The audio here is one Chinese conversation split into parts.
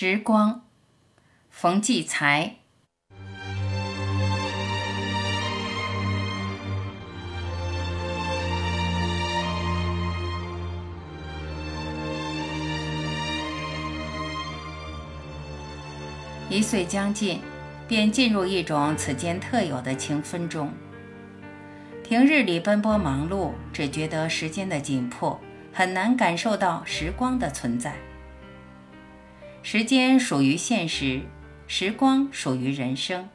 时光，冯骥才。一岁将近，便进入一种此间特有的情分中。平日里奔波忙碌，只觉得时间的紧迫，很难感受到时光的存在。时间属于现实，时光属于人生。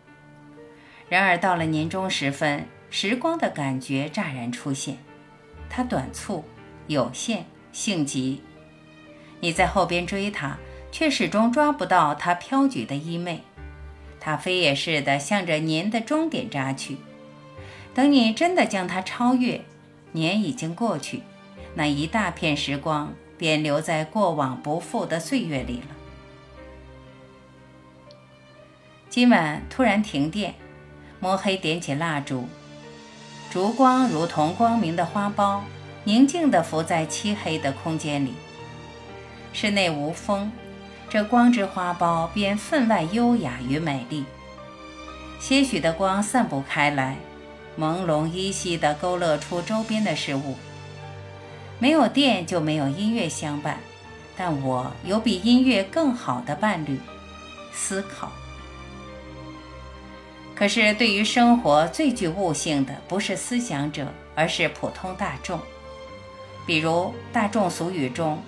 然而到了年终时分，时光的感觉乍然出现，它短促、有限、性急。你在后边追它，却始终抓不到它飘举的衣袂，它飞也似的向着年的终点扎去。等你真的将它超越，年已经过去，那一大片时光便留在过往不复的岁月里了。今晚突然停电，摸黑点起蜡烛，烛光如同光明的花苞，宁静地浮在漆黑的空间里。室内无风，这光之花苞便分外优雅与美丽。些许的光散布开来，朦胧依稀地勾勒出周边的事物。没有电就没有音乐相伴，但我有比音乐更好的伴侣——思考。可是，对于生活最具悟性的，不是思想者，而是普通大众。比如大众俗语中，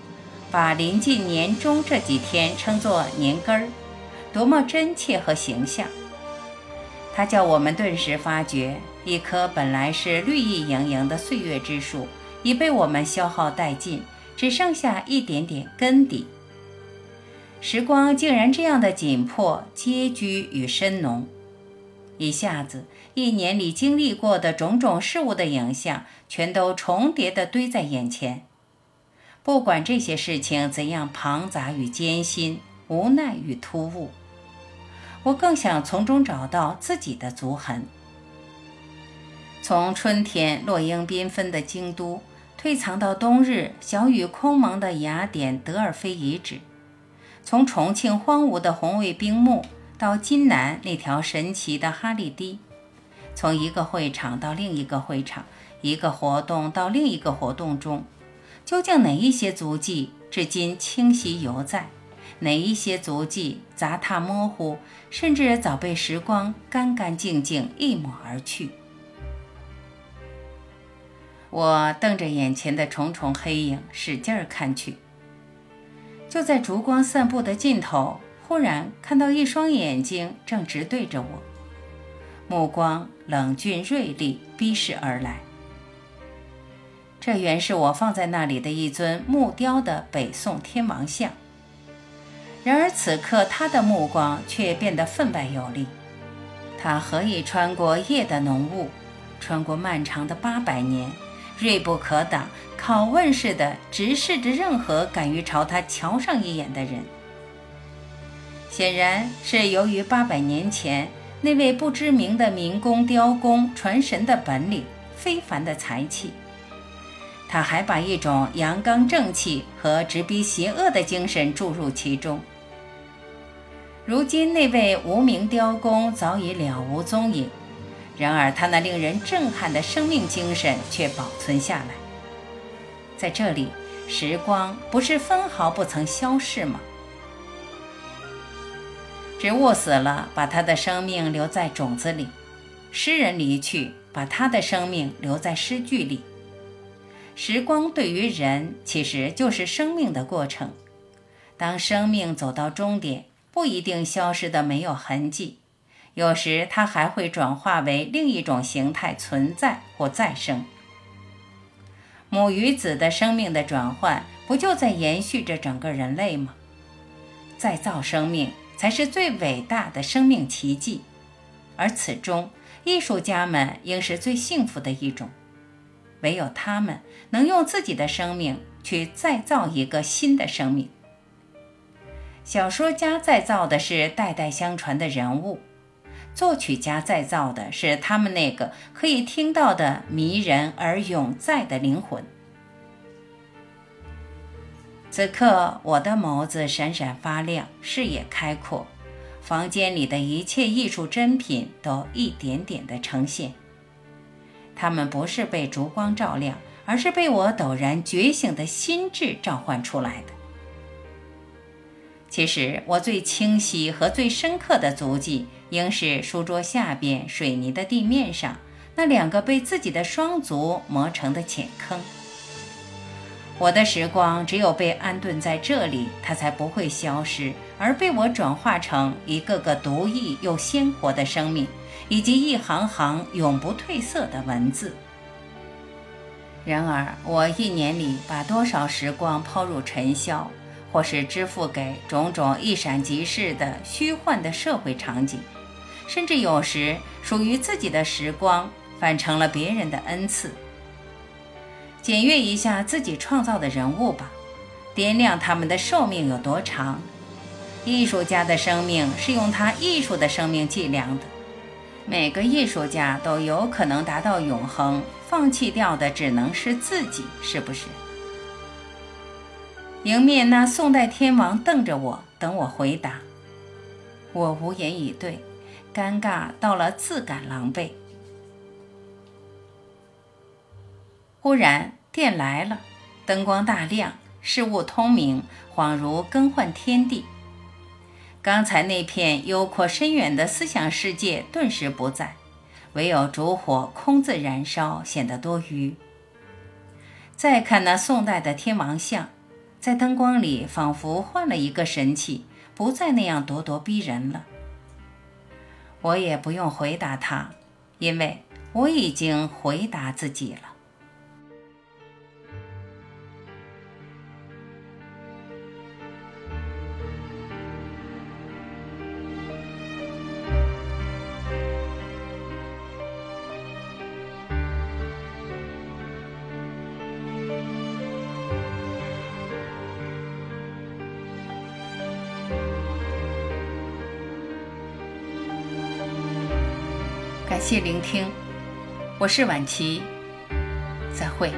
把临近年终这几天称作“年根儿”，多么真切和形象！它叫我们顿时发觉，一棵本来是绿意盈盈的岁月之树，已被我们消耗殆尽，只剩下一点点根底。时光竟然这样的紧迫、拮据与深浓。一下子，一年里经历过的种种事物的影像，全都重叠地堆在眼前。不管这些事情怎样庞杂与艰辛、无奈与突兀，我更想从中找到自己的足痕。从春天落英缤纷的京都，退藏到冬日小雨空蒙的雅典德尔菲遗址，从重庆荒芜的红卫兵墓。到金南那条神奇的哈利堤，从一个会场到另一个会场，一个活动到另一个活动中，究竟哪一些足迹至今清晰犹在？哪一些足迹杂沓模糊，甚至早被时光干干净净一抹而去？我瞪着眼前的重重黑影，使劲儿看去，就在烛光散布的尽头。忽然看到一双眼睛正直对着我，目光冷峻锐利，逼视而来。这原是我放在那里的一尊木雕的北宋天王像。然而此刻他的目光却变得分外有力。他何以穿过夜的浓雾，穿过漫长的八百年，锐不可挡，拷问似的直视着任何敢于朝他瞧上一眼的人？显然是由于八百年前那位不知名的民工雕工传神的本领、非凡的才气，他还把一种阳刚正气和直逼邪恶的精神注入其中。如今那位无名雕工早已了无踪影，然而他那令人震撼的生命精神却保存下来。在这里，时光不是分毫不曾消逝吗？植物死了，把它的生命留在种子里；诗人离去，把他的生命留在诗句里。时光对于人，其实就是生命的过程。当生命走到终点，不一定消失的没有痕迹，有时它还会转化为另一种形态存在或再生。母与子的生命的转换，不就在延续着整个人类吗？再造生命。才是最伟大的生命奇迹，而此中，艺术家们应是最幸福的一种。唯有他们能用自己的生命去再造一个新的生命。小说家再造的是代代相传的人物，作曲家再造的是他们那个可以听到的迷人而永在的灵魂。此刻，我的眸子闪闪发亮，视野开阔，房间里的一切艺术珍品都一点点地呈现。它们不是被烛光照亮，而是被我陡然觉醒的心智召唤出来的。其实，我最清晰和最深刻的足迹，应是书桌下边水泥的地面上那两个被自己的双足磨成的浅坑。我的时光只有被安顿在这里，它才不会消失，而被我转化成一个个独异又鲜活的生命，以及一行行永不褪色的文字。然而，我一年里把多少时光抛入尘嚣，或是支付给种种一闪即逝的虚幻的社会场景，甚至有时属于自己的时光，反成了别人的恩赐。检阅一下自己创造的人物吧，掂量他们的寿命有多长。艺术家的生命是用他艺术的生命计量的。每个艺术家都有可能达到永恒，放弃掉的只能是自己，是不是？迎面那宋代天王瞪着我，等我回答。我无言以对，尴尬到了自感狼狈。忽然电来了，灯光大亮，事物通明，恍如更换天地。刚才那片幽阔深远的思想世界顿时不在，唯有烛火空自燃烧，显得多余。再看那宋代的天王像，在灯光里仿佛换了一个神气，不再那样咄咄逼人了。我也不用回答他，因为我已经回答自己了。感谢聆听，我是晚琪，再会。